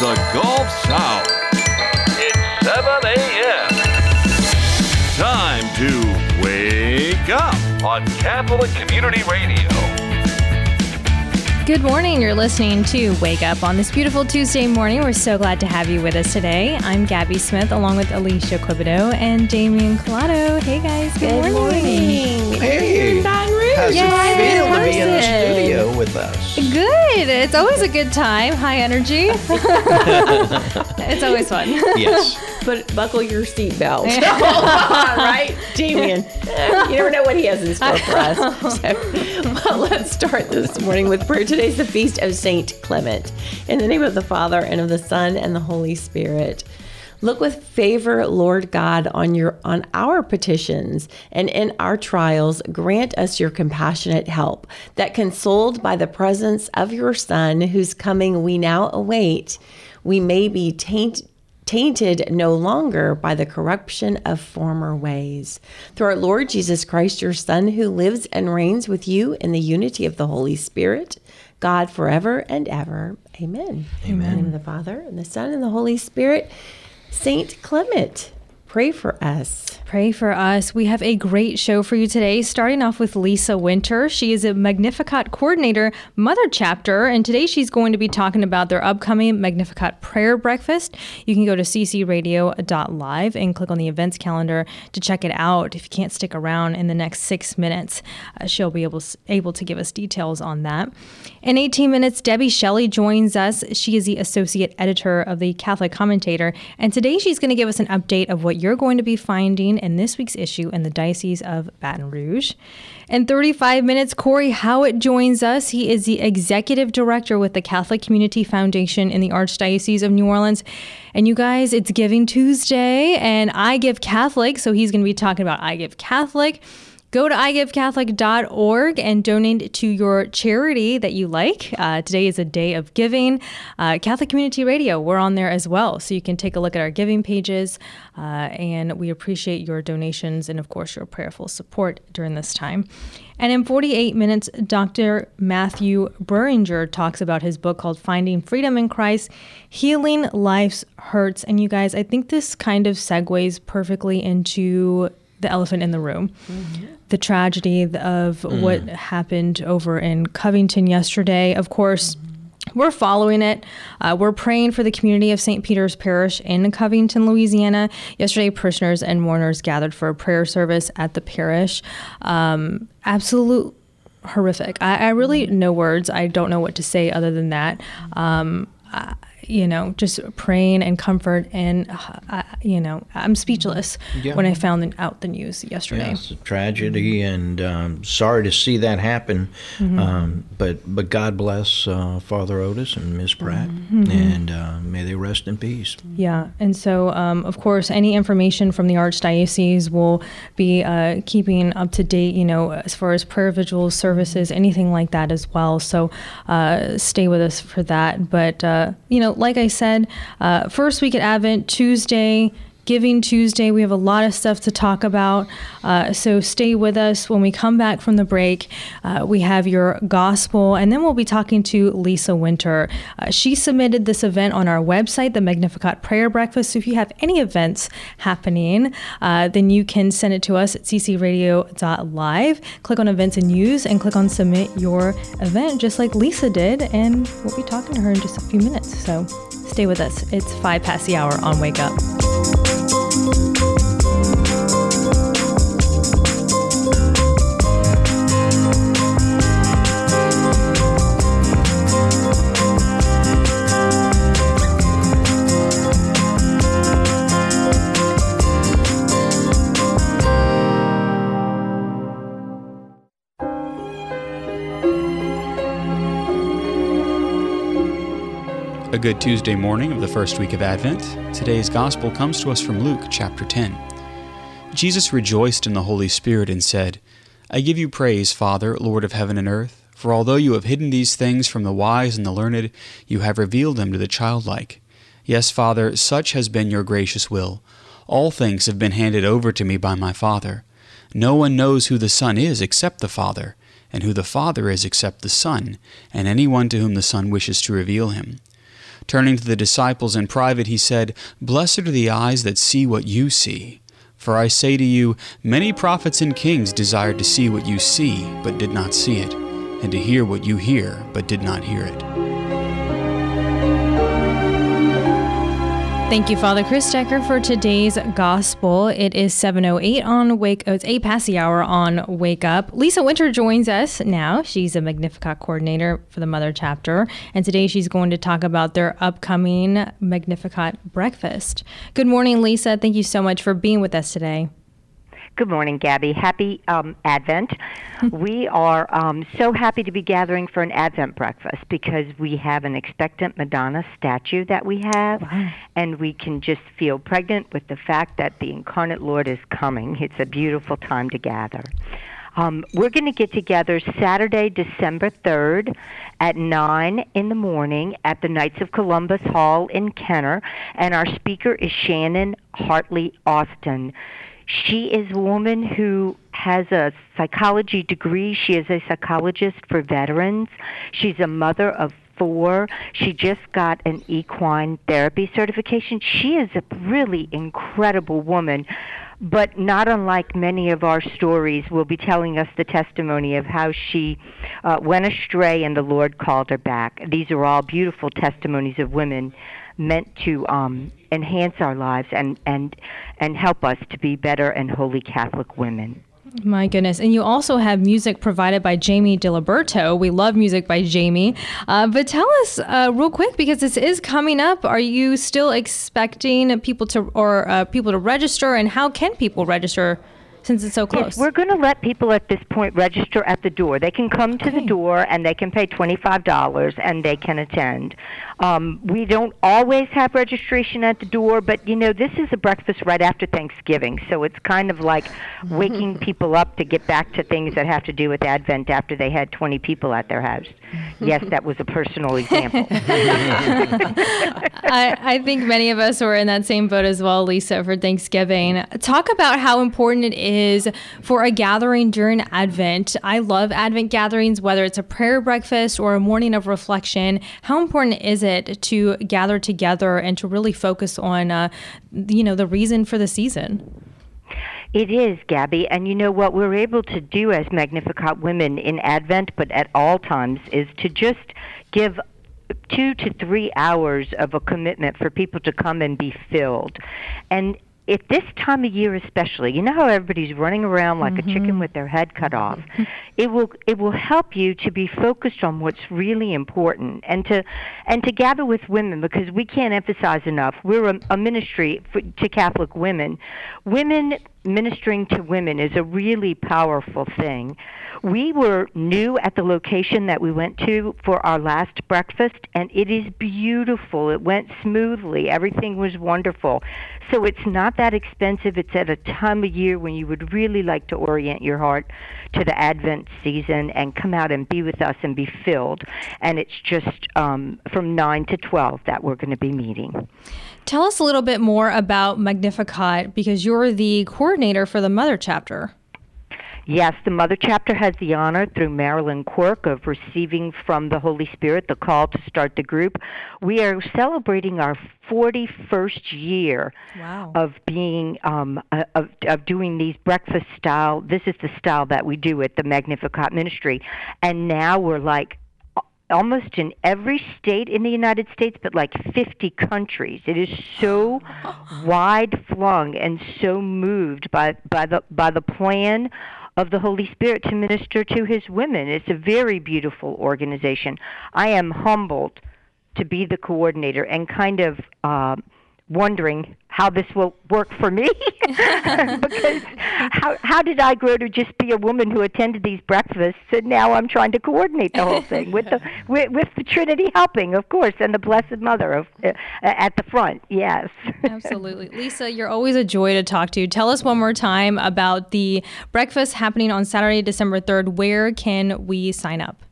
The Gulf South. It's 7 a.m. Time to wake up on Catholic Community Radio. Good morning. You're listening to Wake Up on this beautiful Tuesday morning. We're so glad to have you with us today. I'm Gabby Smith along with Alicia Quibido and Damien Collado. Hey guys, good, Good morning. Hey, how's Yay, it feel to be in the it? studio with us? Good. It's always a good time. High energy. it's always fun. Yes. But buckle your seatbelt. right, Damien? You never know what he has in store for us. So, well, let's start this morning with prayer. Today's the feast of Saint Clement. In the name of the Father and of the Son and the Holy Spirit. Look with favor, Lord God, on your on our petitions and in our trials, grant us your compassionate help, that consoled by the presence of your Son, whose coming we now await, we may be taint, tainted no longer by the corruption of former ways. Through our Lord Jesus Christ, your Son, who lives and reigns with you in the unity of the Holy Spirit, God forever and ever. Amen. Amen. In the name of the Father and the Son and the Holy Spirit. Saint Clement, pray for us. Pray for us. We have a great show for you today, starting off with Lisa Winter. She is a Magnificat coordinator, Mother Chapter, and today she's going to be talking about their upcoming Magnificat prayer breakfast. You can go to ccradio.live and click on the events calendar to check it out. If you can't stick around in the next six minutes, uh, she'll be able, able to give us details on that. In 18 minutes, Debbie Shelley joins us. She is the associate editor of the Catholic Commentator, and today she's going to give us an update of what you're going to be finding in this week's issue in the Diocese of Baton Rouge. In 35 minutes, Corey Howitt joins us. He is the executive director with the Catholic Community Foundation in the Archdiocese of New Orleans. And you guys, it's Giving Tuesday, and I Give Catholic, so he's going to be talking about I Give Catholic. Go to igivecatholic.org and donate to your charity that you like. Uh, today is a day of giving. Uh, Catholic Community Radio, we're on there as well. So you can take a look at our giving pages. Uh, and we appreciate your donations and, of course, your prayerful support during this time. And in 48 minutes, Dr. Matthew Buringer talks about his book called Finding Freedom in Christ Healing Life's Hurts. And you guys, I think this kind of segues perfectly into the elephant in the room. Mm-hmm. The tragedy of mm. what happened over in Covington yesterday. Of course, we're following it. Uh, we're praying for the community of St. Peter's Parish in Covington, Louisiana. Yesterday, parishioners and mourners gathered for a prayer service at the parish. Um, absolute horrific. I, I, really no words. I don't know what to say other than that. Um, I, you know, just praying and comfort. And, uh, you know, I'm speechless yeah. when I found out the news yesterday. Yeah, it's a tragedy, and um, sorry to see that happen. Mm-hmm. Um, but but God bless uh, Father Otis and Miss Pratt, mm-hmm. and uh, may they rest in peace. Yeah, and so um, of course, any information from the Archdiocese will be uh, keeping up to date. You know, as far as prayer vigils, services, anything like that as well. So uh, stay with us for that. But uh, you know like I said, uh, first week at Advent, Tuesday, Giving Tuesday. We have a lot of stuff to talk about. Uh, so stay with us. When we come back from the break, uh, we have your gospel, and then we'll be talking to Lisa Winter. Uh, she submitted this event on our website, the Magnificat Prayer Breakfast. So if you have any events happening, uh, then you can send it to us at ccradio.live. Click on events and news and click on submit your event, just like Lisa did. And we'll be talking to her in just a few minutes. So stay with us. It's five past the hour on Wake Up. A good Tuesday morning of the first week of Advent. Today's Gospel comes to us from Luke chapter 10. Jesus rejoiced in the Holy Spirit and said, I give you praise, Father, Lord of heaven and earth, for although you have hidden these things from the wise and the learned, you have revealed them to the childlike. Yes, Father, such has been your gracious will. All things have been handed over to me by my Father. No one knows who the Son is except the Father, and who the Father is except the Son, and anyone to whom the Son wishes to reveal him. Turning to the disciples in private, he said, Blessed are the eyes that see what you see. For I say to you, many prophets and kings desired to see what you see, but did not see it, and to hear what you hear, but did not hear it. Thank you, Father Chris Decker, for today's gospel. It is 7.08 on Wake Oh, it's 8 past the hour on Wake Up. Lisa Winter joins us now. She's a Magnificat coordinator for the Mother Chapter, and today she's going to talk about their upcoming Magnificat breakfast. Good morning, Lisa. Thank you so much for being with us today. Good morning, Gabby. Happy um, Advent. we are um, so happy to be gathering for an Advent breakfast because we have an expectant Madonna statue that we have, wow. and we can just feel pregnant with the fact that the incarnate Lord is coming. It's a beautiful time to gather. Um, we're going to get together Saturday, December 3rd at 9 in the morning at the Knights of Columbus Hall in Kenner, and our speaker is Shannon Hartley Austin. She is a woman who has a psychology degree. She is a psychologist for veterans. She's a mother of four. She just got an equine therapy certification. She is a really incredible woman, but not unlike many of our stories, will be telling us the testimony of how she uh, went astray and the Lord called her back. These are all beautiful testimonies of women meant to um, enhance our lives and, and, and help us to be better and holy Catholic women. My goodness. And you also have music provided by Jamie Diliberto. We love music by Jamie. Uh, but tell us uh, real quick, because this is coming up, are you still expecting people to, or uh, people to register? And how can people register since it's so close? Yes, we're going to let people at this point register at the door. They can come to okay. the door and they can pay $25 and they can attend. Um, we don't always have registration at the door, but you know, this is a breakfast right after Thanksgiving, so it's kind of like waking people up to get back to things that have to do with Advent after they had 20 people at their house. Yes, that was a personal example. I, I think many of us were in that same boat as well, Lisa, for Thanksgiving. Talk about how important it is for a gathering during Advent. I love Advent gatherings, whether it's a prayer breakfast or a morning of reflection. How important is it to gather together and to really focus on, uh, you know, the reason for the season? It is, Gabby. And you know what we're able to do as Magnificat women in Advent, but at all times, is to just give two to three hours of a commitment for people to come and be filled. And at this time of year especially you know how everybody's running around like mm-hmm. a chicken with their head cut off it will it will help you to be focused on what's really important and to and to gather with women because we can't emphasize enough we're a, a ministry for, to catholic women women ministering to women is a really powerful thing we were new at the location that we went to for our last breakfast, and it is beautiful. It went smoothly. Everything was wonderful. So it's not that expensive. It's at a time of year when you would really like to orient your heart to the Advent season and come out and be with us and be filled. And it's just um, from 9 to 12 that we're going to be meeting. Tell us a little bit more about Magnificat because you're the coordinator for the Mother Chapter. Yes, the Mother Chapter has the honor through Marilyn Quirk of receiving from the Holy Spirit the call to start the group. We are celebrating our 41st year wow. of being um, uh, of, of doing these breakfast style. This is the style that we do at the Magnificat Ministry, and now we're like almost in every state in the United States, but like 50 countries. It is so wide flung and so moved by by the by the plan of the Holy Spirit to minister to his women. It's a very beautiful organization. I am humbled to be the coordinator and kind of uh, wondering how this will work for me. Because how how did I grow to just be a woman who attended these breakfasts and now I'm trying to coordinate the whole thing with the with, with the Trinity helping of course and the Blessed Mother of uh, at the front yes. Absolutely. Lisa you're always a joy to talk to. Tell us one more time about the breakfast happening on Saturday December 3rd where can we sign up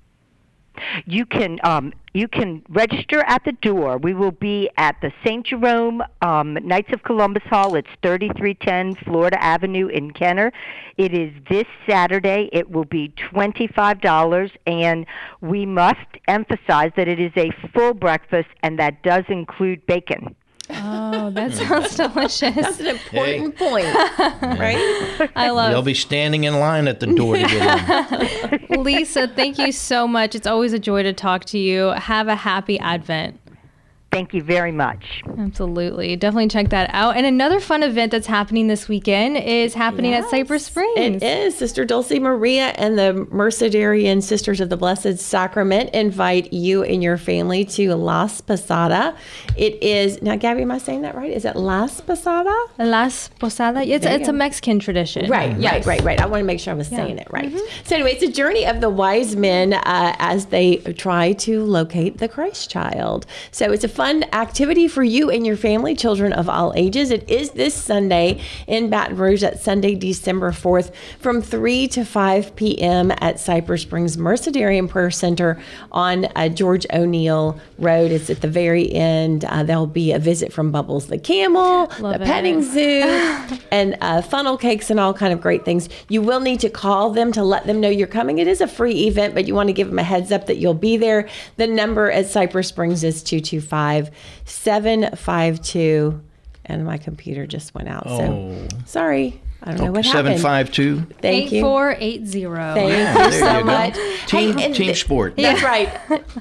you can um, you can register at the door. We will be at the St. Jerome um, Knights of Columbus Hall. It's 3310 Florida Avenue in Kenner. It is this Saturday. It will be $25, and we must emphasize that it is a full breakfast, and that does include bacon. Oh, that hmm. sounds delicious. That's an important hey. point, right? I love. You'll be standing in line at the door to get in. Lisa, thank you so much. It's always a joy to talk to you. Have a happy Advent. Thank you very much. Absolutely. Definitely check that out. And another fun event that's happening this weekend is happening yes, at Cypress Springs. It is. Sister Dulce Maria and the Mercedarian Sisters of the Blessed Sacrament invite you and your family to Las Posada. It is, now, Gabby, am I saying that right? Is it Las Posada? Las Posada? It's, it's a Mexican tradition. Right, yes. right, right, right. I want to make sure I was yeah. saying it right. Mm-hmm. So, anyway, it's a journey of the wise men uh, as they try to locate the Christ child. So, it's a fun activity for you and your family, children of all ages. It is this Sunday in Baton Rouge at Sunday, December 4th from 3 to 5 p.m. at Cypress Springs Mercedarian Prayer Center on uh, George O'Neal Road. It's at the very end. Uh, there'll be a visit from Bubbles the Camel, Love the it. petting zoo, and uh, funnel cakes and all kind of great things. You will need to call them to let them know you're coming. It is a free event, but you want to give them a heads up that you'll be there. The number at Cypress Springs is 225 752 and my computer just went out. Oh. So sorry. I don't know what happened. 752. Thank you. 8480. Thank yeah, you so you much. Team, hey, team sport. That's right.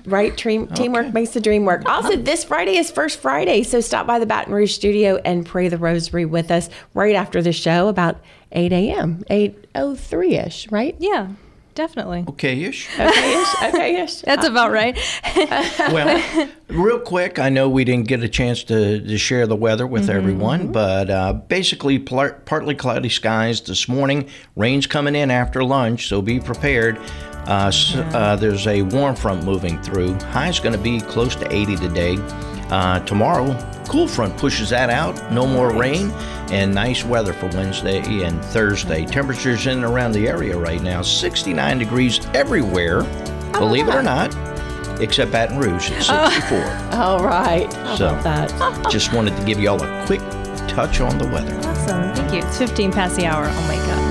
Right. Team, okay. Teamwork makes the dream work. Also, this Friday is First Friday. So stop by the Baton Rouge studio and pray the rosary with us right after the show about 8 a.m., 8.03 ish, right? Yeah. Definitely. Okay-ish. Okay-ish. Okay-ish. That's about right. well, real quick, I know we didn't get a chance to, to share the weather with mm-hmm. everyone, but uh, basically pl- partly cloudy skies this morning. Rain's coming in after lunch, so be prepared. Uh, so, uh, there's a warm front moving through. High's going to be close to 80 today. Uh, tomorrow, cool front pushes that out. No more rain and nice weather for Wednesday and Thursday. Temperatures in and around the area right now 69 degrees everywhere, believe it or not, except Baton Rouge at 64. All right. How so, that? just wanted to give you all a quick touch on the weather. Awesome. Thank you. It's 15 past the hour. I'll wake up.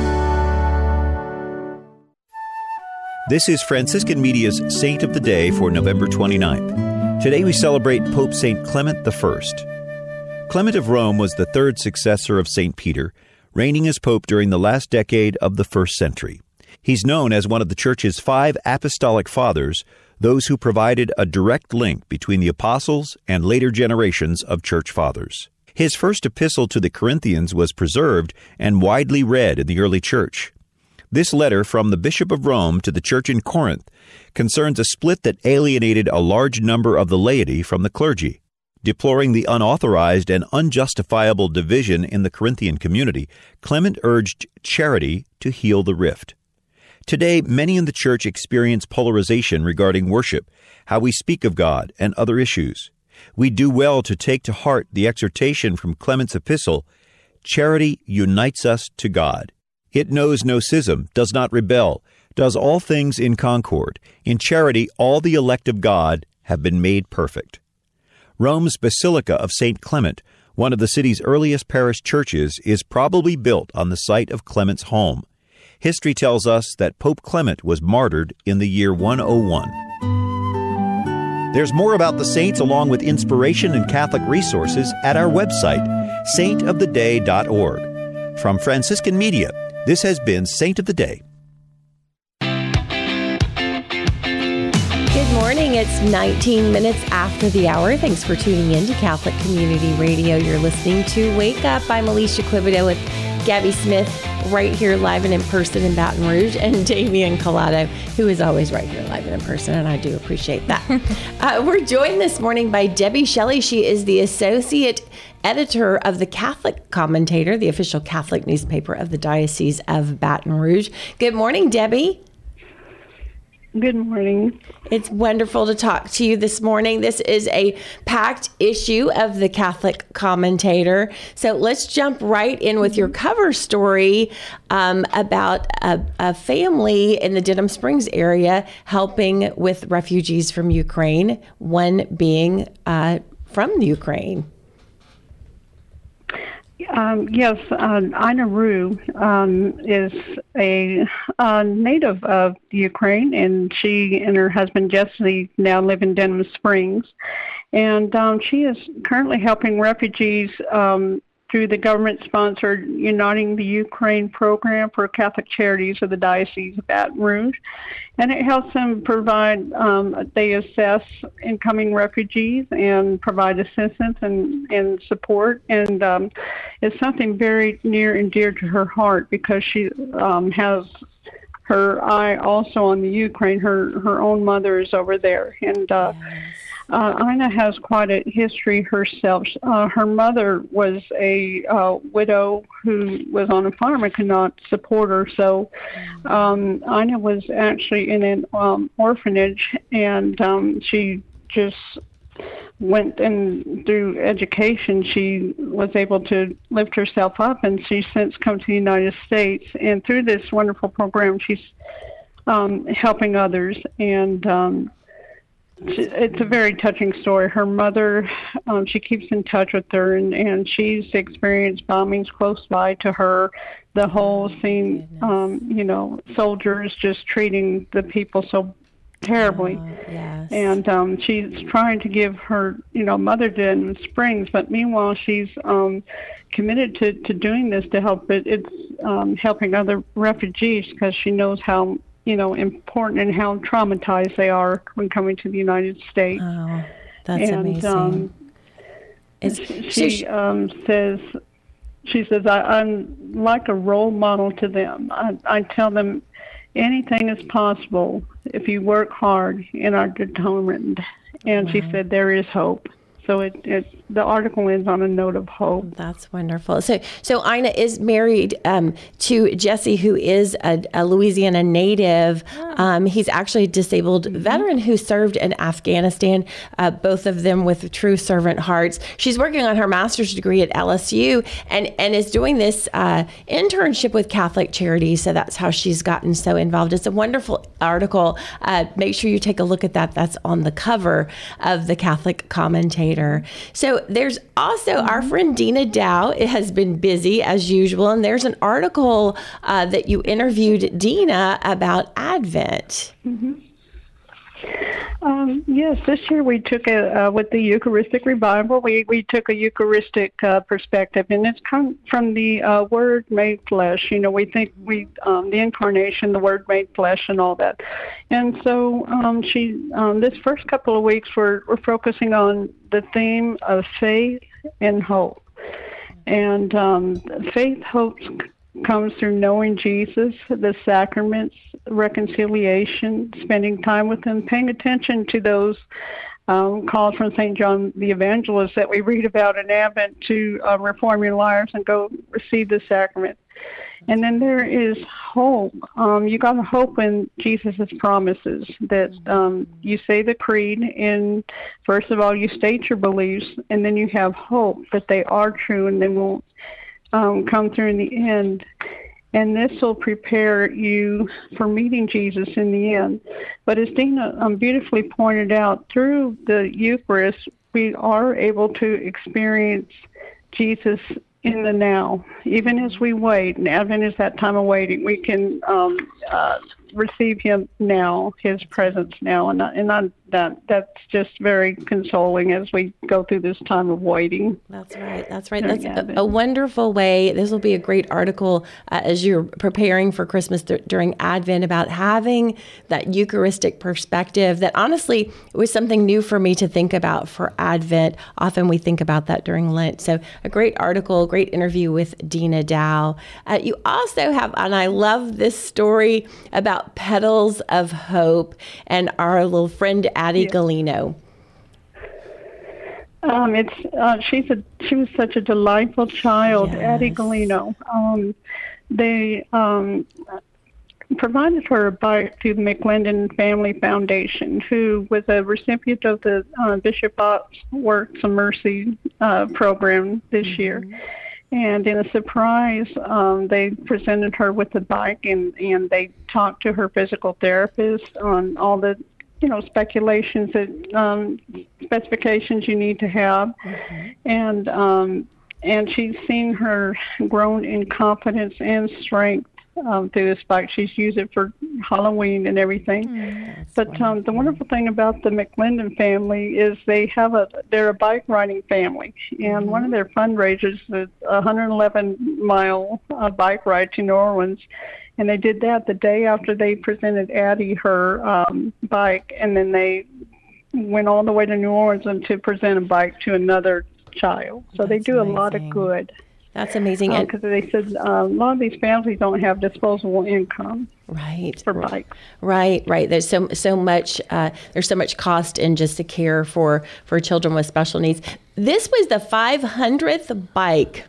This is Franciscan Media's Saint of the Day for November 29th. Today we celebrate Pope St. Clement I. Clement of Rome was the third successor of St. Peter, reigning as Pope during the last decade of the first century. He's known as one of the Church's five apostolic fathers, those who provided a direct link between the apostles and later generations of Church fathers. His first epistle to the Corinthians was preserved and widely read in the early Church. This letter from the Bishop of Rome to the church in Corinth concerns a split that alienated a large number of the laity from the clergy. Deploring the unauthorized and unjustifiable division in the Corinthian community, Clement urged charity to heal the rift. Today, many in the church experience polarization regarding worship, how we speak of God, and other issues. We do well to take to heart the exhortation from Clement's epistle Charity unites us to God. It knows no schism, does not rebel, does all things in concord. In charity, all the elect of God have been made perfect. Rome's Basilica of St. Clement, one of the city's earliest parish churches, is probably built on the site of Clement's home. History tells us that Pope Clement was martyred in the year 101. There's more about the saints along with inspiration and Catholic resources at our website, saintoftheday.org. From Franciscan Media, this has been Saint of the Day. Good morning. It's 19 minutes after the hour. Thanks for tuning in to Catholic Community Radio. You're listening to Wake Up. I'm Alicia Quibido with Gabby Smith right here live and in person in Baton Rouge, and Damian Collado, who is always right here live and in person, and I do appreciate that. uh, we're joined this morning by Debbie Shelley. She is the associate editor of the Catholic Commentator, the official Catholic newspaper of the Diocese of Baton Rouge. Good morning, Debbie. Good morning. It's wonderful to talk to you this morning. This is a packed issue of the Catholic Commentator. So let's jump right in with your cover story um, about a, a, family in the Denham Springs area helping with refugees from Ukraine, one being uh, from Ukraine. Um, yes, uh, Ina Rue um, is a, a, native of Ukraine, and she and her husband Jesse now live in Denham Springs. And um, she is currently helping refugees um, through the government sponsored Uniting the Ukraine program for Catholic Charities of the Diocese of Baton Rouge. And it helps them provide, um, they assess incoming refugees and provide assistance and, and support. And um, it's something very near and dear to her heart because she um, has her eye also on the Ukraine. Her, her own mother is over there. And, uh, yes uh, Ina has quite a history herself. Uh, her mother was a uh, widow who was on a farm and could not support her. So um, Ina was actually in an um, orphanage, and um, she just went and through education she was able to lift herself up and she's since come to the united states and through this wonderful program she's um, helping others and um, it's a very touching story. Her mother, um, she keeps in touch with her, and, and she's experienced bombings close by to her. The whole oh, scene, um, you know, soldiers just treating the people so terribly. Oh, yes. And um, she's trying to give her, you know, mother Denham Springs, but meanwhile she's um, committed to, to doing this to help it. It's um, helping other refugees because she knows how you know, important and how traumatized they are when coming to the United States. Oh, that's and, amazing. Um, she um, says, she says, I, am like a role model to them. I, I tell them anything is possible if you work hard and are determined. And wow. she said, there is hope. So it, it the article ends on a note of hope. That's wonderful. So so Ina is married um, to Jesse, who is a, a Louisiana native. Ah. Um, he's actually a disabled mm-hmm. veteran who served in Afghanistan. Uh, both of them with true servant hearts. She's working on her master's degree at LSU and and is doing this uh, internship with Catholic Charities. So that's how she's gotten so involved. It's a wonderful article. Uh, make sure you take a look at that. That's on the cover of the Catholic Commentator. So there's also mm-hmm. our friend Dina Dow. It has been busy as usual, and there's an article uh, that you interviewed Dina about Advent. Mm-hmm. Um, yes, this year we took a uh, with the Eucharistic revival. We we took a Eucharistic uh, perspective, and it's come from the uh, Word made flesh. You know, we think we um, the incarnation, the Word made flesh, and all that. And so um, she um, this first couple of weeks we're we're focusing on the theme of faith and hope. And um, faith, hope comes through knowing Jesus, the sacraments, reconciliation, spending time with Him, paying attention to those um, calls from St. John the Evangelist that we read about in Advent to uh, reform your lives and go receive the sacrament. And then there is hope. Um, you got to hope in Jesus' promises that um, you say the creed, and first of all, you state your beliefs, and then you have hope that they are true and they will um, come through in the end. And this will prepare you for meeting Jesus in the end. But as Dina um, beautifully pointed out, through the Eucharist, we are able to experience Jesus in the now. Even as we wait, and Advent is that time of waiting, we can um, uh, receive Him now, His presence now. And I, and I that that's just very consoling as we go through this time of waiting. That's right. That's right. That's a, a, wonderful way. This will be a great article uh, as you're preparing for Christmas th- during Advent about having that Eucharistic perspective. That honestly was something new for me to think about for Advent. Often we think about that during Lent. So a great article, great interview with Dina Dow. Uh, you also have, and I love this story about petals of hope and our little friend Addie yeah. Galino. Um, it's uh, she's a she was such a delightful child, yes. Addie Galino. Um, they um, provided her a bike through the McLendon Family Foundation, who was a recipient of the uh, Bishop Ott's Works of Mercy uh, program this mm-hmm. year. And in a surprise, um, they presented her with the bike and, and they talked to her physical therapist on all the, you know, speculations that um, specifications you need to have. Mm-hmm. And um, and she's seen her grown in confidence and strength um, through this bike. She's used it for Halloween and everything. Mm, but um, the wonderful thing about the McLendon family is they have a they're a bike riding family, and mm-hmm. one of their fundraisers is a 111 mile uh, bike ride to New Orleans. And they did that the day after they presented Addie her um, bike, and then they went all the way to New Orleans and to present a bike to another child. So That's they do amazing. a lot of good. That's amazing. Because uh, they said uh, a lot of these families don't have disposable income. Right. For bikes. Right. Right. There's so so much. Uh, there's so much cost in just the care for for children with special needs. This was the 500th bike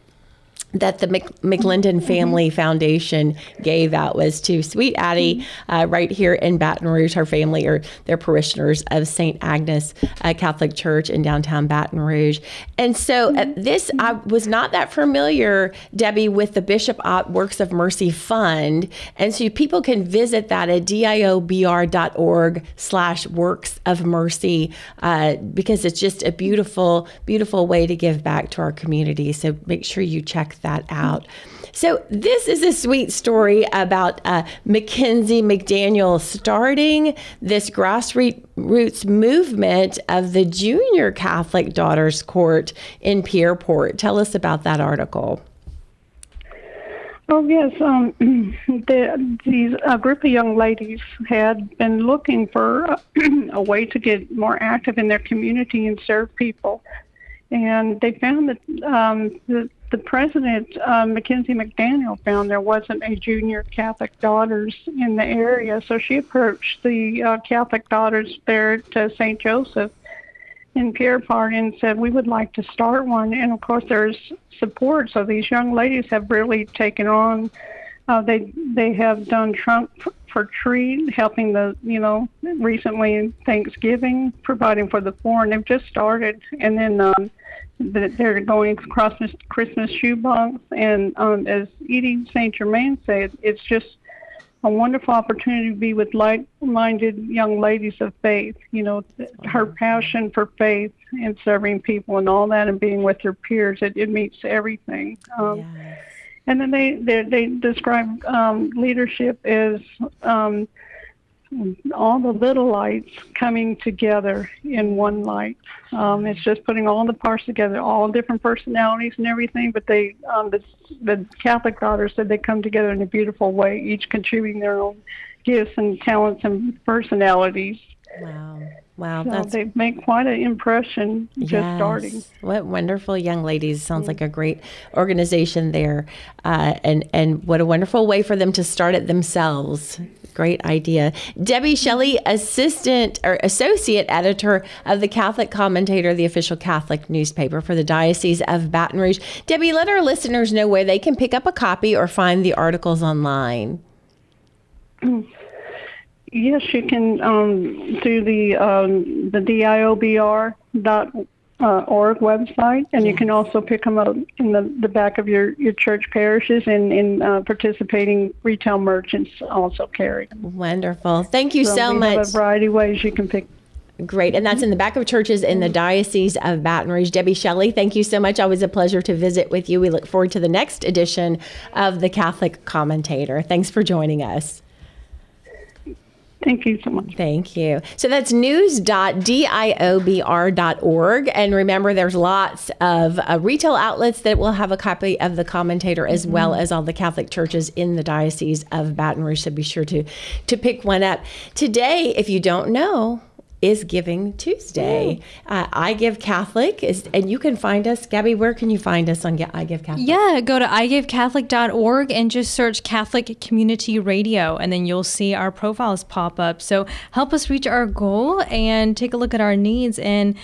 that the McLendon mm-hmm. Family Foundation gave out was to Sweet Addie mm-hmm. uh, right here in Baton Rouge. Her family are their parishioners of St. Agnes uh, Catholic Church in downtown Baton Rouge. And so uh, mm-hmm. this, I was not that familiar, Debbie, with the Bishop Ott Works of Mercy Fund. And so people can visit that at diobr.org slash works of mercy uh, because it's just a beautiful, beautiful way to give back to our community. So make sure you check that out. So, this is a sweet story about uh, Mackenzie McDaniel starting this grassroots movement of the Junior Catholic Daughters Court in Pierre Part. Tell us about that article. Oh yes, um, the, these a group of young ladies had been looking for a, way to get more active in their community and serve people, and they found that um, the the president, uh, Mackenzie McDaniel, found there wasn't a junior Catholic daughters in the area, so she approached the uh, Catholic daughters there to St. Joseph in Pierre Part and said, "We would like to start one." And of course, there's support. So these young ladies have really taken on. Uh, they they have done trunk for treat, helping the you know recently Thanksgiving, providing for the poor, and they've just started. And then um, that they're going across Christmas shoebox. And um, as Edie St. Germain said, it's just a wonderful opportunity to be with like-minded young ladies of faith. You know, her passion for faith and serving people and all that, and being with her peers, it, it meets everything. Um, yes. And then they they, they describe um, leadership as um, all the little lights coming together in one light. Um, it's just putting all the parts together, all different personalities and everything. But they, um, the, the Catholic daughter said they come together in a beautiful way, each contributing their own gifts and talents and personalities. Wow. Wow, so that's they make quite an impression just yes. starting. What wonderful young ladies! Sounds mm-hmm. like a great organization there, uh, and and what a wonderful way for them to start it themselves. Great idea, Debbie Shelley, assistant or associate editor of the Catholic Commentator, the official Catholic newspaper for the Diocese of Baton Rouge. Debbie, let our listeners know where they can pick up a copy or find the articles online. Yes, you can um, do the um, the diobr dot uh, org website, and you can also pick them up in the, the back of your, your church parishes and in uh, participating retail merchants also carry them. Wonderful. Thank you so, so much. Have a variety of ways you can pick. Great. And that's in the back of churches in the Diocese of Baton Rouge. Debbie Shelley, thank you so much. Always a pleasure to visit with you. We look forward to the next edition of the Catholic Commentator. Thanks for joining us. Thank you so much. Thank you. So that's news.diobr.org. And remember, there's lots of uh, retail outlets that will have a copy of the commentator as Mm-hmm. well as all the Catholic churches in the Diocese of Baton Rouge. So be sure to, to pick one up. Today, if you don't know, is Giving Tuesday. Uh, I Give Catholic, is, and you can find us. Gabby, where can you find us on I Give Catholic? Yeah, go to igivecatholic.org and just search Catholic Community Radio, and then you'll see our profiles pop up. So help us reach our goal and take a look at our needs and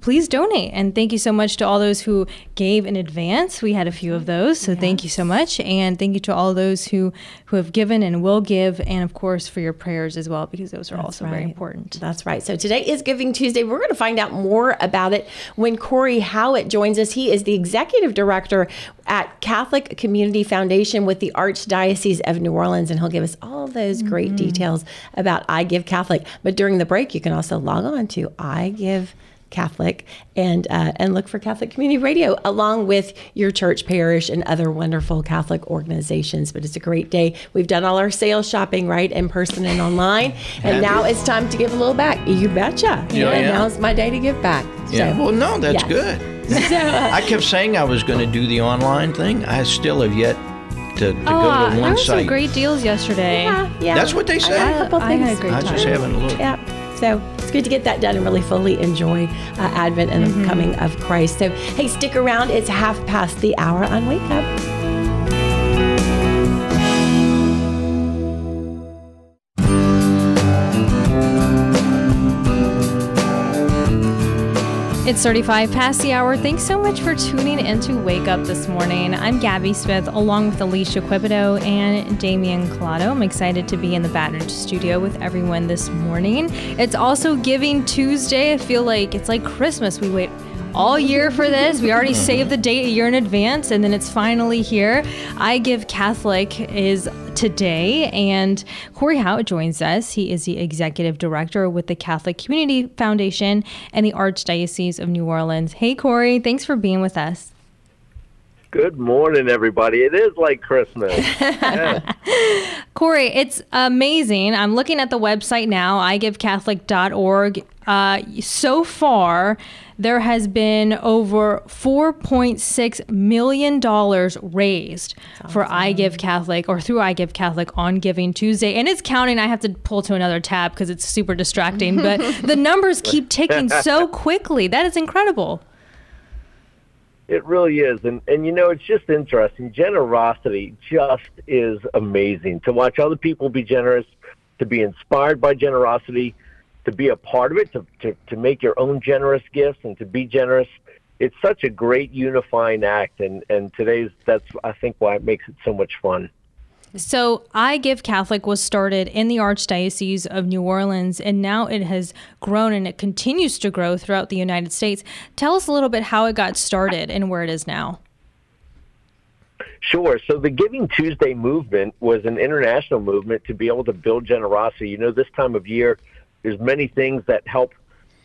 please donate. And thank you so much to all those who gave in advance. We had a few of those, so thank you so much. And thank you to all those who, who have given and will give, and of course for your prayers as well, because those are also very important. That's right. So today is Giving Tuesday. We're going to find out more about it when Corey Howitt joins us. He is the executive director at Catholic Community Foundation with the Archdiocese of New Orleans, and he'll give us all those great mm-hmm. details about I Give Catholic. But during the break, you can also log on to I Give. Catholic and uh, and look for Catholic Community Radio along with your church parish and other wonderful Catholic organizations. But it's a great day. We've done all our sales shopping right in person and online, and now it's time to give a little back. You betcha. Yeah, and yeah. now's my day to give back. Yeah. So, Well, no, that's yes. good. So, uh, I kept saying I was going to do the online thing. I still have yet to, to Oh, go to there one were some site. great deals yesterday. yeah, yeah. That's what they I say. got a couple I had things. a great I time. just haven't looked. Yeah. So it's good to get that done and really fully enjoy uh, Advent and the coming of Christ. So, hey, stick around. It's half past the hour on Wake Up. It's 35 past the hour. Thanks so much for tuning in to Wake Up this morning. I'm Gabby Smith along with Alicia Quibido and Damian Collado. I'm excited to be in the Baton studio with everyone this morning. It's also Giving Tuesday. I feel like it's like Christmas. We wait all year for this. We already oh. saved the date a year in advance, and then it's finally here. I Give Catholic is today, and Corey Howe joins us. He is the executive director with the Catholic Community Foundation and the Archdiocese of New Orleans. Hey, Corey, thanks for being with us. Good morning, everybody. It is like Christmas. Yeah. Corey, it's amazing. I'm looking at the website now, igivecatholic.org. Uh, so far, there has been over $4.6 million raised for I Give Catholic or through I Give Catholic on Giving Tuesday. And it's counting. I have to pull to another tab because it's super distracting, but the numbers keep ticking so quickly. That is incredible. It really is. And, and, you know, it's just interesting. Generosity just is amazing. To watch other people be generous, to be inspired by generosity, to be a part of it, to, to, to make your own generous gifts and to be generous. It's such a great unifying act. And, and today's, that's, I think, why it makes it so much fun. So, I Give Catholic was started in the Archdiocese of New Orleans, and now it has grown and it continues to grow throughout the United States. Tell us a little bit how it got started and where it is now. Sure. So the Giving Tuesday movement was an international movement to be able to build generosity. You know, this time of year, there's many things that help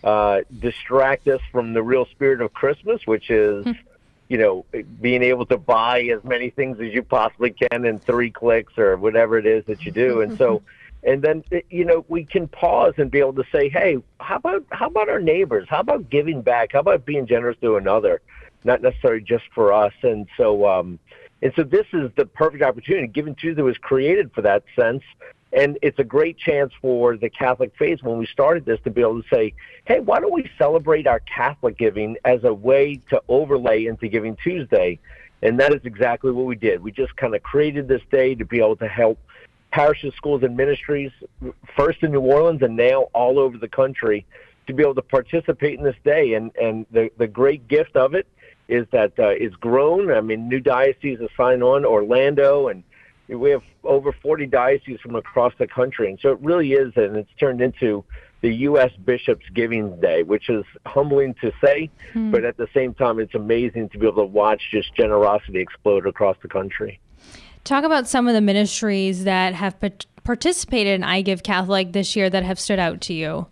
uh, distract us from the real spirit of Christmas, which is, you know, being able to buy as many things as you possibly can in three clicks or whatever it is that you do. And so, and then you know we can pause and be able to say, hey, how about how about our neighbors? How about giving back? How about being generous to another, not necessarily just for us? And so, um, and so this is the perfect opportunity. Giving Tuesday was created for that sense. And it's a great chance for the Catholic faith when we started this to be able to say, hey, why don't we celebrate our Catholic giving as a way to overlay into Giving Tuesday? And that is exactly what we did. We just kind of created this day to be able to help parishes, schools, and ministries, first in New Orleans and now all over the country, to be able to participate in this day. And, and the, the great gift of it is that uh, it's grown. I mean, new dioceses have signed on, Orlando, and we have over 40 dioceses from across the country. And so it really is, and it's turned into the U.S. Bishops Giving Day, which is humbling to say, but at the same time, it's amazing to be able to watch just generosity explode across the country. Talk about some of the ministries that have pa- participated in I Give Catholic this year that have stood out to you.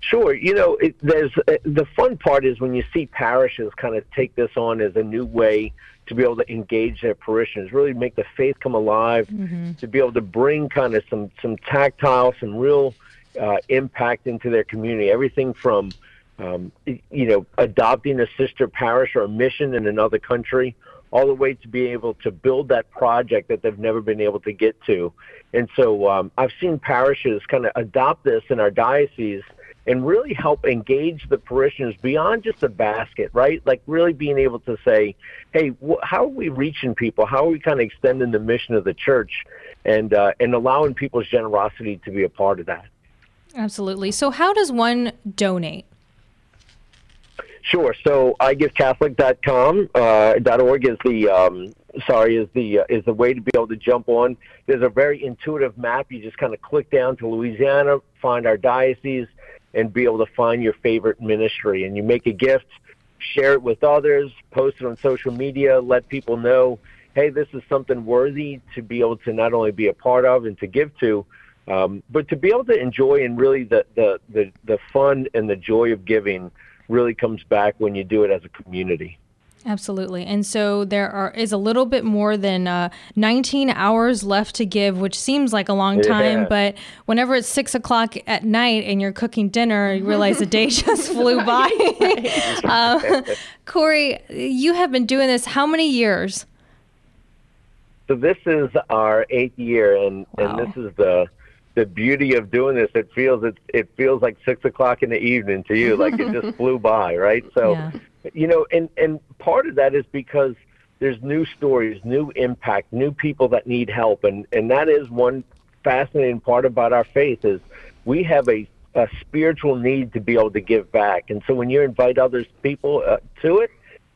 Sure. You know, it, there's uh, the fun part is when you see parishes kind of take this on as a new way to be able to engage their parishioners, really make the faith come alive, mm-hmm. to be able to bring kind of some some tactile, some real uh, impact into their community. Everything from um, you know adopting a sister parish or a mission in another country, all the way to be able to build that project that they've never been able to get to. And so um, I've seen parishes kind of adopt this in our diocese and really help engage the parishioners beyond just a basket, right? Like really being able to say, hey, wh- how are we reaching people? How are we kind of extending the mission of the church and, uh, and allowing people's generosity to be a part of that? Absolutely. So, how does one donate? Sure. So igivecatholic.com uh, .org is the um, sorry is the uh, is the way to be able to jump on. There's a very intuitive map. You just kind of click down to Louisiana, find our diocese, and be able to find your favorite ministry. And you make a gift, share it with others, post it on social media, let people know, hey, this is something worthy to be able to not only be a part of and to give to, um, but to be able to enjoy and really the, the, the, the fun and the joy of giving really comes back when you do it as a community. Absolutely. And so there are is a little bit more than uh, 19 hours left to give, which seems like a long time. Yeah. But whenever it's six o'clock at night and you're cooking dinner, you realize the day just flew by. uh, Corey, you have been doing this how many years? So this is our eighth year, and, wow. and this is the the beauty of doing this. It feels it it feels like six o'clock in the evening to you, like it just flew by, right? So, yeah. You know, and and part of that is because there's new stories, new impact, new people that need help, and and that is one fascinating part about our faith is we have a a spiritual need to be able to give back, and so when you invite other people uh, to it,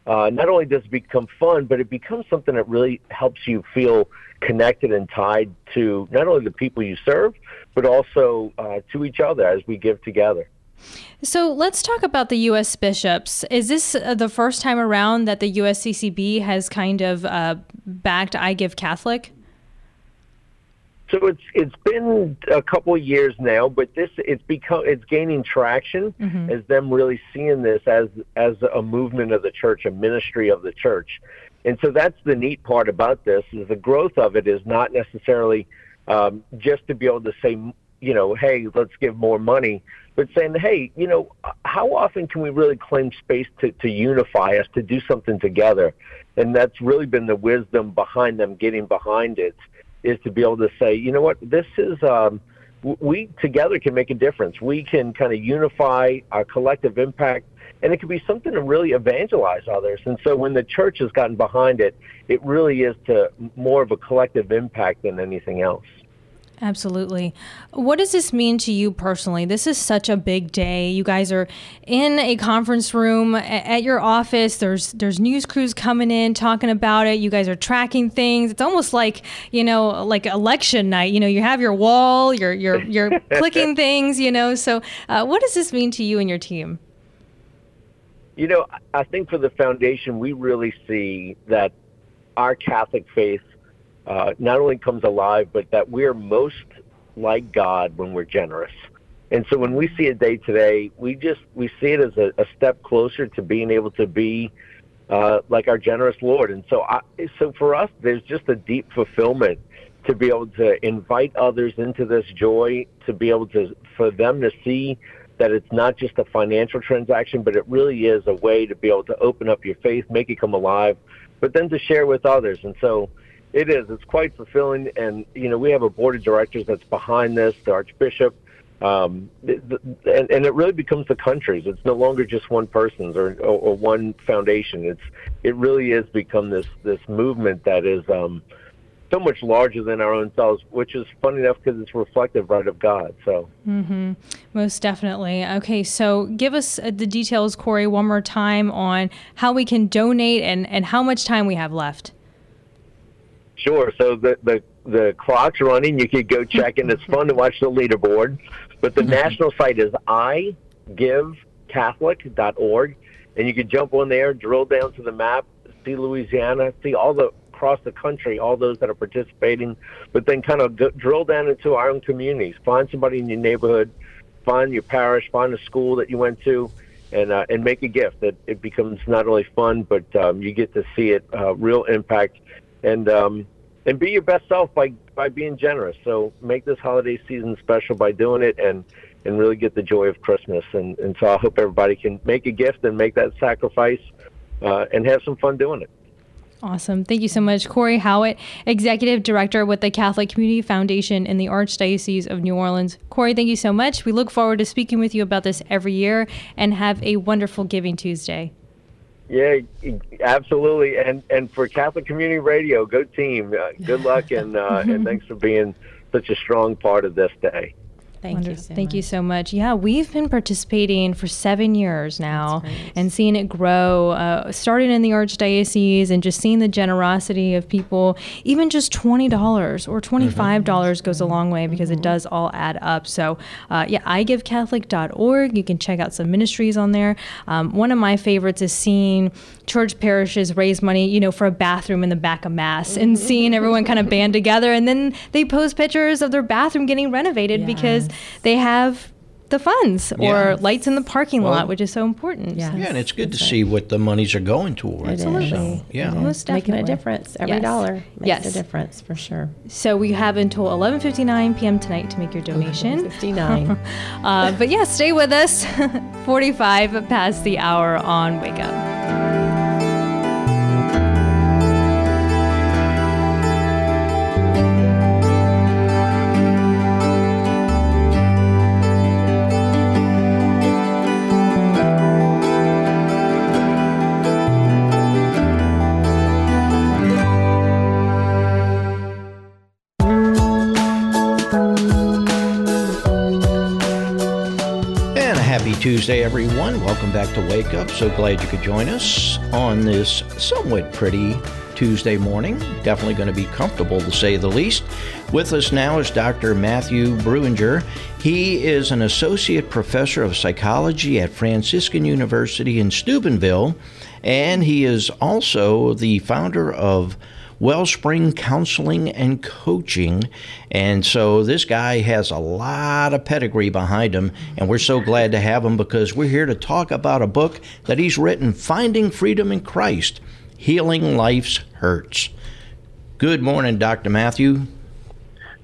uh, not only does it become fun, but it becomes something that really helps you feel connected and tied to not only the people you serve, but also uh, to each other as we give together. So let's talk about the U.S. bishops. Is this uh, the first time around that the USCCB has kind of uh, backed I Give Catholic? So it's it's been a couple years now, but this it's become it's gaining traction mm-hmm. as them really seeing this as as a movement of the church, a ministry of the church, and so that's the neat part about this is the growth of it is not necessarily um, just to be able to say you know hey let's give more money, but saying hey you know how often can we really claim space to to unify us to do something together, and that's really been the wisdom behind them getting behind it is to be able to say, you know what, this is, um, we together can make a difference. We can kind of unify our collective impact, and it can be something to really evangelize others. And so when the church has gotten behind it, it really is to more of a collective impact than anything else. Absolutely. What does this mean to you personally? This is such a big day. You guys are in a conference room at your office. There's there's news crews coming in talking about it. You guys are tracking things. It's almost like, you know, like election night. You know, you have your wall, you're you're you're clicking things, you know. So, uh, what does this mean to you and your team? You know, I think for the foundation, we really see that our Catholic faith uh, not only comes alive, but that we're most like God when we're generous. And so when we see a day today, we just we see it as a, a step closer to being able to be uh, like our generous Lord. And so, I, so for us, there's just a deep fulfillment to be able to invite others into this joy, to be able to for them to see that it's not just a financial transaction, but it really is a way to be able to open up your faith, make it come alive, but then to share with others. And so it is. It's quite fulfilling, and you know we have a board of directors that's behind this. The Archbishop, um, and, and it really becomes the country's. It's no longer just one person's or, or, or one foundation. It's it really has become this this movement that is um, so much larger than our own selves, which is funny enough because it's reflective right of God. So, mm-hmm. most definitely. Okay, so give us uh, the details, Corey, one more time on how we can donate and and how much time we have left. Sure. So the the the clock's running. You could go check, and it's fun to watch the leaderboard. But the mm-hmm. national site is igivecatholic.org, and you can jump on there, drill down to the map, see Louisiana, see all the across the country, all those that are participating, but then kind of d- drill down into our own communities. Find somebody in your neighborhood, find your parish, find a school that you went to, and uh, and make a gift that it becomes not only fun, but um, you get to see it uh, real impact, and um, and be your best self by by being generous. So make this holiday season special by doing it, and and really get the joy of Christmas. And and so I hope everybody can make a gift and make that sacrifice, uh, and have some fun doing it. Awesome. Thank you so much. Corey Howitt, Executive Director with the Catholic Community Foundation in the Archdiocese of New Orleans. Corey, thank you so much. We look forward to speaking with you about this every year and have a wonderful Giving Tuesday. Yeah, absolutely. And and for Catholic Community Radio, go team. Uh, good luck and uh, and thanks for being such a strong part of this day. Thank Wonderful. you. So Thank much. you so much. Yeah, we've been participating for seven years now and seeing it grow, uh, starting in the Archdiocese and just seeing the generosity of people. Even just $20 or $25 mm-hmm. mm-hmm. goes a long way because mm-hmm. it does all add up. So, uh, yeah, igivecatholic.org. You can check out some ministries on there. Um, one of my favorites is seeing church parishes raise money, you know, for a bathroom in the back of Mass and mm-hmm. seeing everyone kind of band together. And then they post pictures of their bathroom getting renovated yes. because they have the funds or yes. lights in the parking well, lot, which is so important. Yes. Yeah, and it's good to see what the monies are going towards. Absolutely. So, yeah. Most Making a difference. Every yes. dollar makes yes. a difference for sure. So we have until 11.59 p.m. tonight to make your donation. 59. uh, but yeah, stay with us. 45 past the hour on Wake Up. Tuesday, everyone. Welcome back to Wake Up. So glad you could join us on this somewhat pretty Tuesday morning. Definitely going to be comfortable to say the least. With us now is Dr. Matthew Breuninger. He is an associate professor of psychology at Franciscan University in Steubenville, and he is also the founder of Wellspring Counseling and Coaching. And so this guy has a lot of pedigree behind him, and we're so glad to have him because we're here to talk about a book that he's written Finding Freedom in Christ Healing Life's Hurts. Good morning, Dr. Matthew.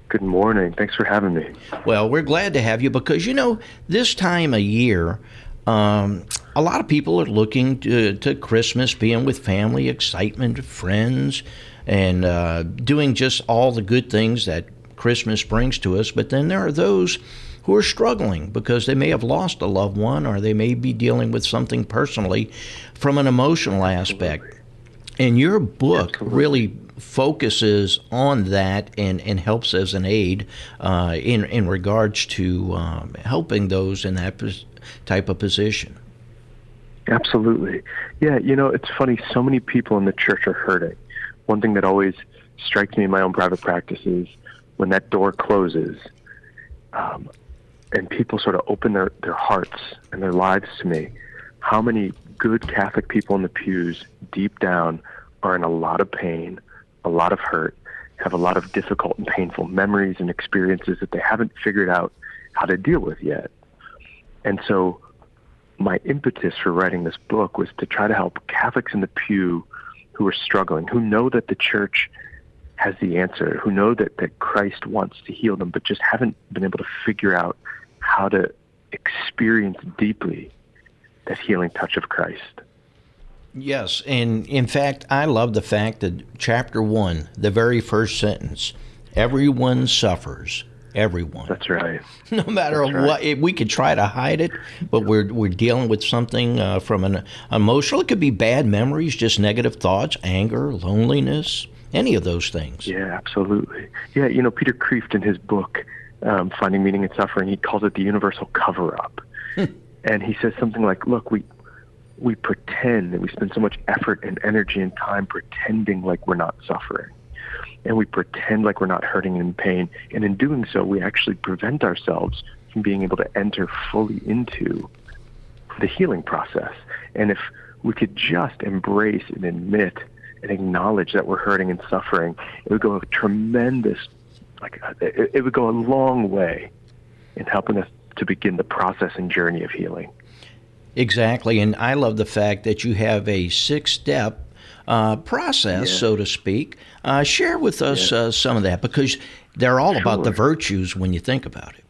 Good morning. Thanks for having me. Well, we're glad to have you because, you know, this time of year, um, a lot of people are looking to, to Christmas, being with family, excitement, friends, and uh, doing just all the good things that Christmas brings to us. But then there are those who are struggling because they may have lost a loved one or they may be dealing with something personally from an emotional aspect. And your book Absolutely. really focuses on that and, and helps as an aid uh, in, in regards to um, helping those in that type of position. Absolutely. Yeah, you know, it's funny. So many people in the church are hurting one thing that always strikes me in my own private practice is when that door closes um, and people sort of open their, their hearts and their lives to me, how many good Catholic people in the pews deep down are in a lot of pain, a lot of hurt, have a lot of difficult and painful memories and experiences that they haven't figured out how to deal with yet. And so my impetus for writing this book was to try to help Catholics in the pew who are struggling, who know that the church has the answer, who know that, that Christ wants to heal them, but just haven't been able to figure out how to experience deeply that healing touch of Christ. Yes, and in fact, I love the fact that chapter one, the very first sentence, everyone suffers, everyone. That's right. No matter That's what, right. we could try to hide it, but we're we're dealing with something uh, from an emotional. It could be bad memories, just negative thoughts, anger, loneliness, any of those things. Yeah, absolutely. Yeah, you know, Peter Kreeft in his book, um, Finding Meaning in Suffering, he calls it the universal cover-up, hmm. and he says something like, "Look, we." We pretend that we spend so much effort and energy and time pretending like we're not suffering and we pretend like we're not hurting and in pain. And in doing so, we actually prevent ourselves from being able to enter fully into the healing process. And if we could just embrace and admit and acknowledge that we're hurting and suffering, it would go a tremendous, like, uh, it, it would go a long way in helping us to begin the process and journey of healing. Exactly. And I love the fact that you have a six step uh, process, yeah. so to speak. Uh, share with us yeah. uh, some of that because they're all sure. about the virtues when you think about it.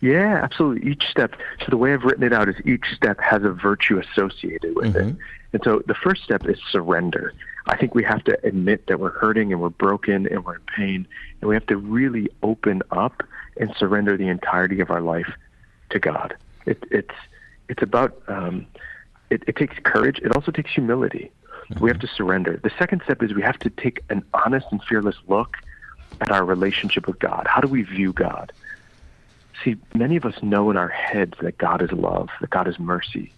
Yeah, absolutely. Each step. So the way I've written it out is each step has a virtue associated with mm-hmm. it. And so the first step is surrender. I think we have to admit that we're hurting and we're broken and we're in pain, and we have to really open up and surrender the entirety of our life to God. It, it's it's about um, it, it takes courage. It also takes humility. Mm-hmm. We have to surrender. The second step is we have to take an honest and fearless look at our relationship with God. How do we view God? See, many of us know in our heads that God is love, that God is mercy.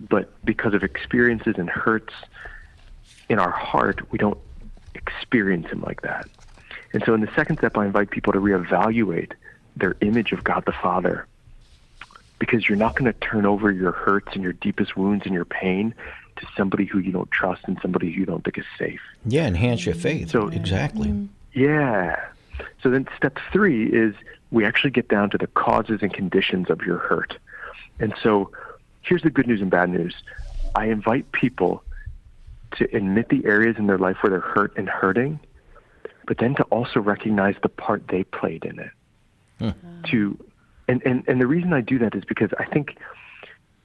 But because of experiences and hurts in our heart, we don't experience Him like that. And so in the second step, I invite people to reevaluate their image of God the Father because you're not going to turn over your hurts and your deepest wounds and your pain to somebody who you don't trust and somebody who you don't think is safe. Yeah, enhance your faith. So exactly. Yeah. So then step three is we actually get down to the causes and conditions of your hurt. And so here's the good news and bad news. I invite people to admit the areas in their life where they're hurt and hurting, but then to also recognize the part they played in it. Hmm. To and, and and the reason I do that is because I think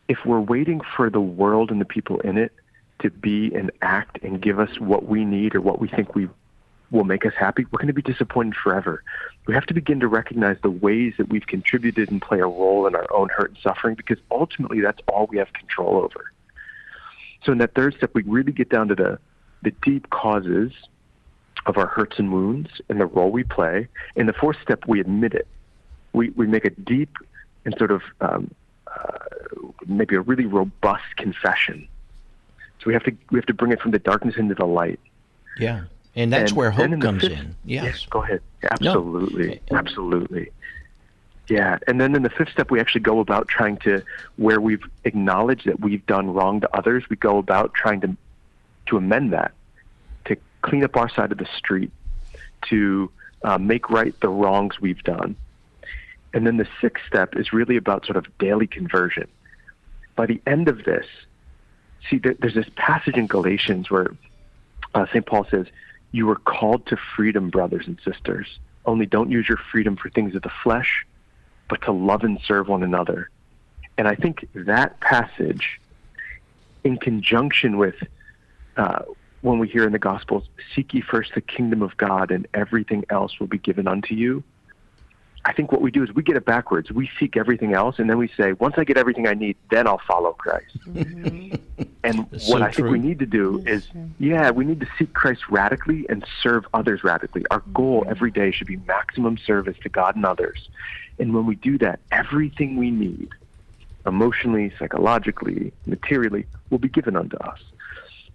if we're waiting for the world and the people in it to be and act and give us what we need or what we think we will make us happy, we're going to be disappointed forever. We have to begin to recognize the ways that we've contributed and play a role in our own hurt and suffering because ultimately that's all we have control over. So in that third step, we really get down to the, the deep causes of our hurts and wounds and the role we play. In the fourth step, we admit it. We, we make a deep and sort of um, maybe a really robust confession. So we have to we have to bring it from the darkness into the light. Yeah. And that's and where hope in comes fifth, in. Yes. yes. Go ahead. Absolutely. No. Absolutely. Yeah. And then in the fifth step, we actually go about trying to, where we've acknowledged that we've done wrong to others, we go about trying to, to amend that, to clean up our side of the street, to uh, make right the wrongs we've done. And then the sixth step is really about sort of daily conversion. By the end of this, see, there's this passage in Galatians where uh, St. Paul says, you were called to freedom, brothers and sisters. Only don't use your freedom for things of the flesh, but to love and serve one another. And I think that passage, in conjunction with uh, when we hear in the Gospels, seek ye first the kingdom of God, and everything else will be given unto you, I think what we do is we get it backwards. We seek everything else, and then we say, once I get everything I need, then I'll follow Christ. Mm-hmm. and what so I think we need to do is, yeah, we need to seek Christ radically and serve others radically. Our goal mm-hmm. every day should be maximum service to God and others. And when we do that, everything we need, emotionally, psychologically, materially, will be given unto us.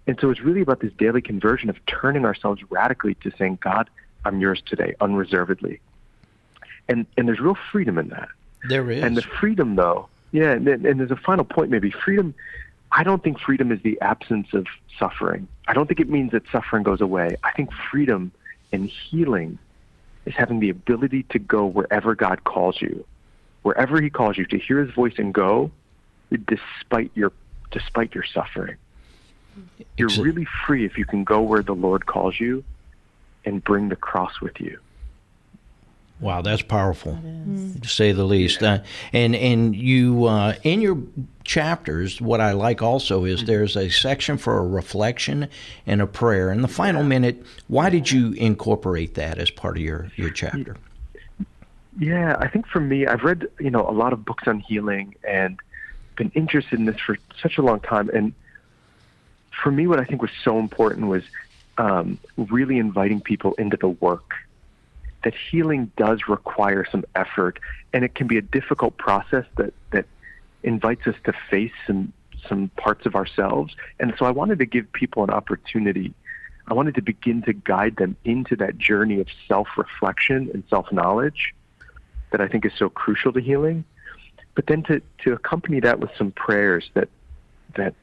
And so it's really about this daily conversion of turning ourselves radically to saying, God, I'm yours today, unreservedly and and there's real freedom in that. There is. And the freedom, though, yeah, and, and there's a final point maybe. Freedom. I don't think freedom is the absence of suffering. I don't think it means that suffering goes away. I think freedom and healing is having the ability to go wherever God calls you, wherever He calls you, to hear His voice and go, despite your despite your suffering. You're really free if you can go where the Lord calls you and bring the cross with you. Wow, that's powerful, to say the least. Uh, and and you uh, in your chapters, what I like also is mm-hmm. there's a section for a reflection and a prayer. In the final minute, why did you incorporate that as part of your your chapter? Yeah, I think for me, I've read you know a lot of books on healing and been interested in this for such a long time. And for me, what I think was so important was um, really inviting people into the work that healing does require some effort, and it can be a difficult process that that invites us to face some some parts of ourselves. And so I wanted to give people an opportunity. I wanted to begin to guide them into that journey of self-reflection and self-knowledge that I think is so crucial to healing. But then to, to accompany that with some prayers that that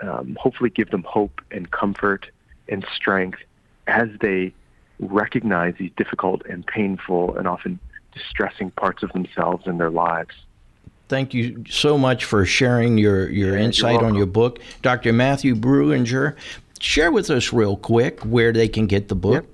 um, hopefully give them hope and comfort and strength as they recognize these difficult and painful and often distressing parts of themselves and their lives. Thank you so much for sharing your, your Yeah, insight on your book. Dr. Matthew Breuninger, share with us real quick where they can get the book.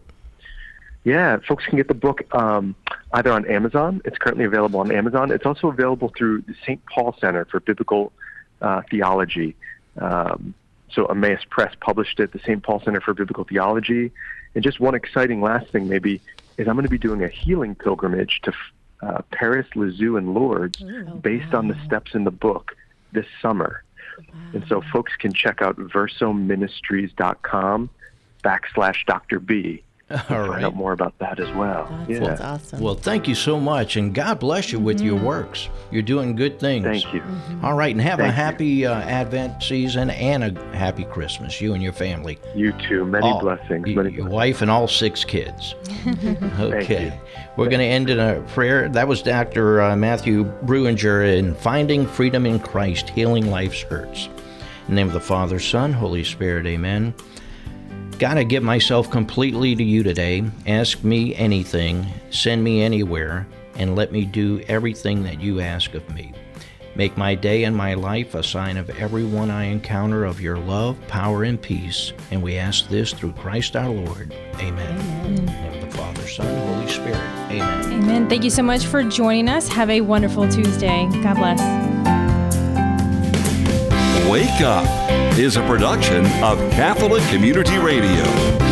Yeah, folks can get the book um, either on Amazon. It's currently available on Amazon. It's also available through the St. Paul Center for Biblical uh, Theology. Um, so Emmaus Press published it, the St. Paul Center for Biblical Theology. And just one exciting last thing, maybe, is I'm going to be doing a healing pilgrimage to uh, Paris, Lisieux, and Lourdes based on the steps in the book this summer. And so folks can check out versoministries.com backslash Dr. B. All Find right. out more about that as well. That's awesome. Well, thank you so much, and God bless you with your works. You're doing good things. Thank you. All right, and have a Thank you. happy uh, Advent season and a happy Christmas, you and your family. You too. Many All- blessings. y- Many your wife and all six kids. okay. We're going to end in a prayer. That was Dr. Uh, Matthew Breuninger in Finding Freedom in Christ, Healing Life's Hurts. In the name of the Father, Son, Holy Spirit, amen. God, I give myself completely to you today. Ask me anything, send me anywhere, and let me do everything that you ask of me. Make my day and my life a sign of everyone I encounter of your love, power, and peace. And we ask this through Christ our Lord. Amen. In the name of the Father, Son, Holy Spirit. Amen. Amen. Thank you so much for joining us. Have a wonderful Tuesday. God bless. Wake Up is a production of Catholic Community Radio.